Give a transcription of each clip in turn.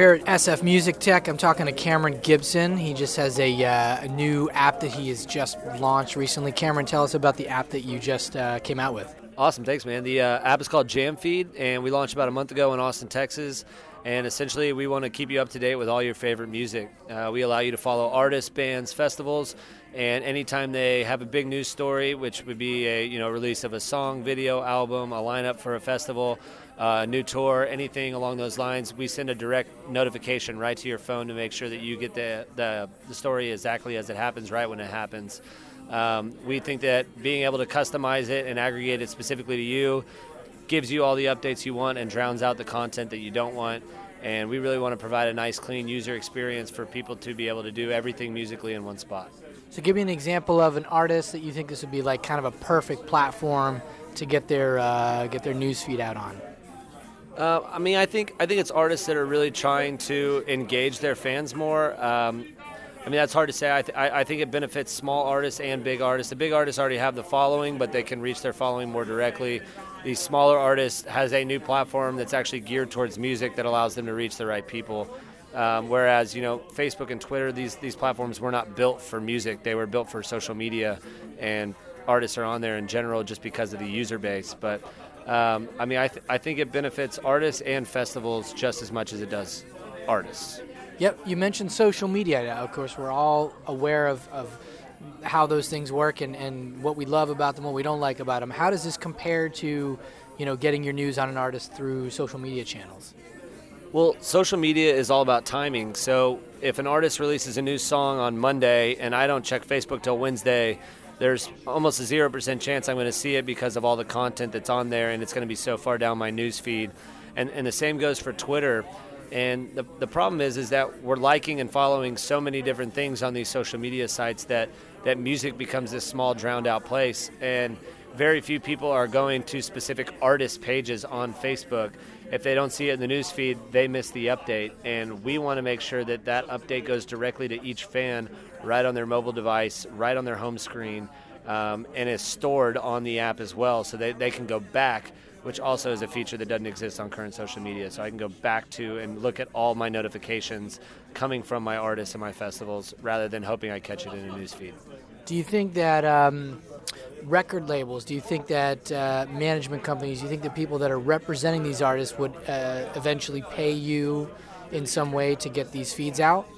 We're at SF Music Tech. I'm talking to Cameron Gibson. He just has a, uh, a new app that he has just launched recently. Cameron, tell us about the app that you just uh, came out with. Awesome, thanks, man. The uh, app is called Jamfeed, and we launched about a month ago in Austin, Texas. And essentially, we want to keep you up to date with all your favorite music. Uh, we allow you to follow artists, bands, festivals, and anytime they have a big news story, which would be a you know release of a song, video, album, a lineup for a festival, uh, new tour, anything along those lines, we send a direct notification right to your phone to make sure that you get the, the, the story exactly as it happens, right when it happens. Um, we think that being able to customize it and aggregate it specifically to you gives you all the updates you want and drowns out the content that you don't want. And we really want to provide a nice, clean user experience for people to be able to do everything musically in one spot. So, give me an example of an artist that you think this would be like kind of a perfect platform to get their uh, get their news feed out on. Uh, I mean, I think I think it's artists that are really trying to engage their fans more. Um, I mean, that's hard to say. I, th- I, think it benefits small artists and big artists. The big artists already have the following, but they can reach their following more directly. The smaller artist has a new platform that's actually geared towards music that allows them to reach the right people. Um, whereas, you know, Facebook and Twitter, these these platforms were not built for music; they were built for social media, and artists are on there in general just because of the user base. But um, I mean, I, th- I think it benefits artists and festivals just as much as it does artists. Yep, you mentioned social media. Of course, we're all aware of, of how those things work and, and what we love about them, what we don't like about them. How does this compare to, you know, getting your news on an artist through social media channels? Well, social media is all about timing. So if an artist releases a new song on Monday and I don't check Facebook till Wednesday, there's almost a 0% chance I'm going to see it because of all the content that's on there and it's going to be so far down my news feed. And, and the same goes for Twitter. And the, the problem is is that we're liking and following so many different things on these social media sites that, that music becomes this small drowned out place. And very few people are going to specific artist pages on Facebook. If they don't see it in the news feed, they miss the update. And we want to make sure that that update goes directly to each fan right on their mobile device, right on their home screen, um, and is stored on the app as well. So they, they can go back, which also is a feature that doesn't exist on current social media. So I can go back to and look at all my notifications coming from my artists and my festivals rather than hoping I catch it in a news feed. Do you think that um, record labels, do you think that uh, management companies, do you think that people that are representing these artists would uh, eventually pay you in some way to get these feeds out?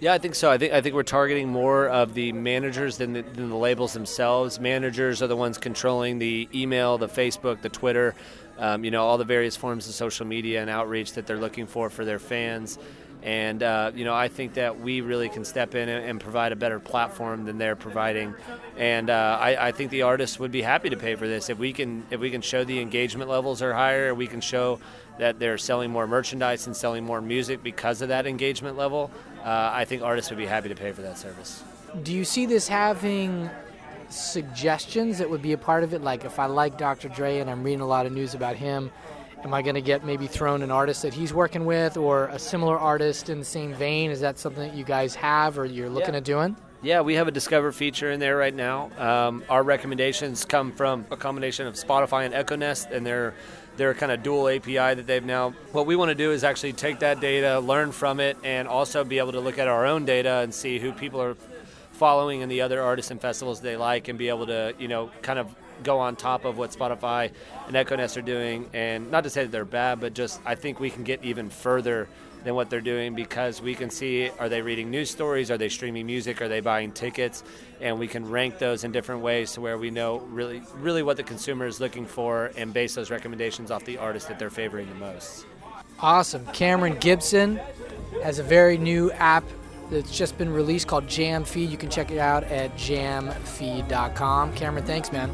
Yeah, I think so. I think I think we're targeting more of the managers than the, than the labels themselves. Managers are the ones controlling the email, the Facebook, the Twitter, um, you know, all the various forms of social media and outreach that they're looking for for their fans. And uh, you know, I think that we really can step in and, and provide a better platform than they're providing. And uh, I, I, think the artists would be happy to pay for this if we can if we can show the engagement levels are higher. We can show that they're selling more merchandise and selling more music because of that engagement level uh, I think artists would be happy to pay for that service. Do you see this having suggestions that would be a part of it? Like if I like Dr. Dre and I'm reading a lot of news about him, am I going to get maybe thrown an artist that he's working with or a similar artist in the same vein? Is that something that you guys have or you're looking yeah. at doing? Yeah, we have a Discover feature in there right now. Um, our recommendations come from a combination of Spotify and Echo Nest, and they're their kind of dual API that they've now. What we want to do is actually take that data, learn from it, and also be able to look at our own data and see who people are following and the other artists and festivals they like, and be able to, you know, kind of go on top of what Spotify and Echo Nest are doing. And not to say that they're bad, but just I think we can get even further than what they're doing because we can see are they reading news stories, are they streaming music, are they buying tickets, and we can rank those in different ways to where we know really really what the consumer is looking for and base those recommendations off the artist that they're favoring the most. Awesome. Cameron Gibson has a very new app that's just been released called Jamfeed. You can check it out at jamfeed.com. Cameron, thanks, man.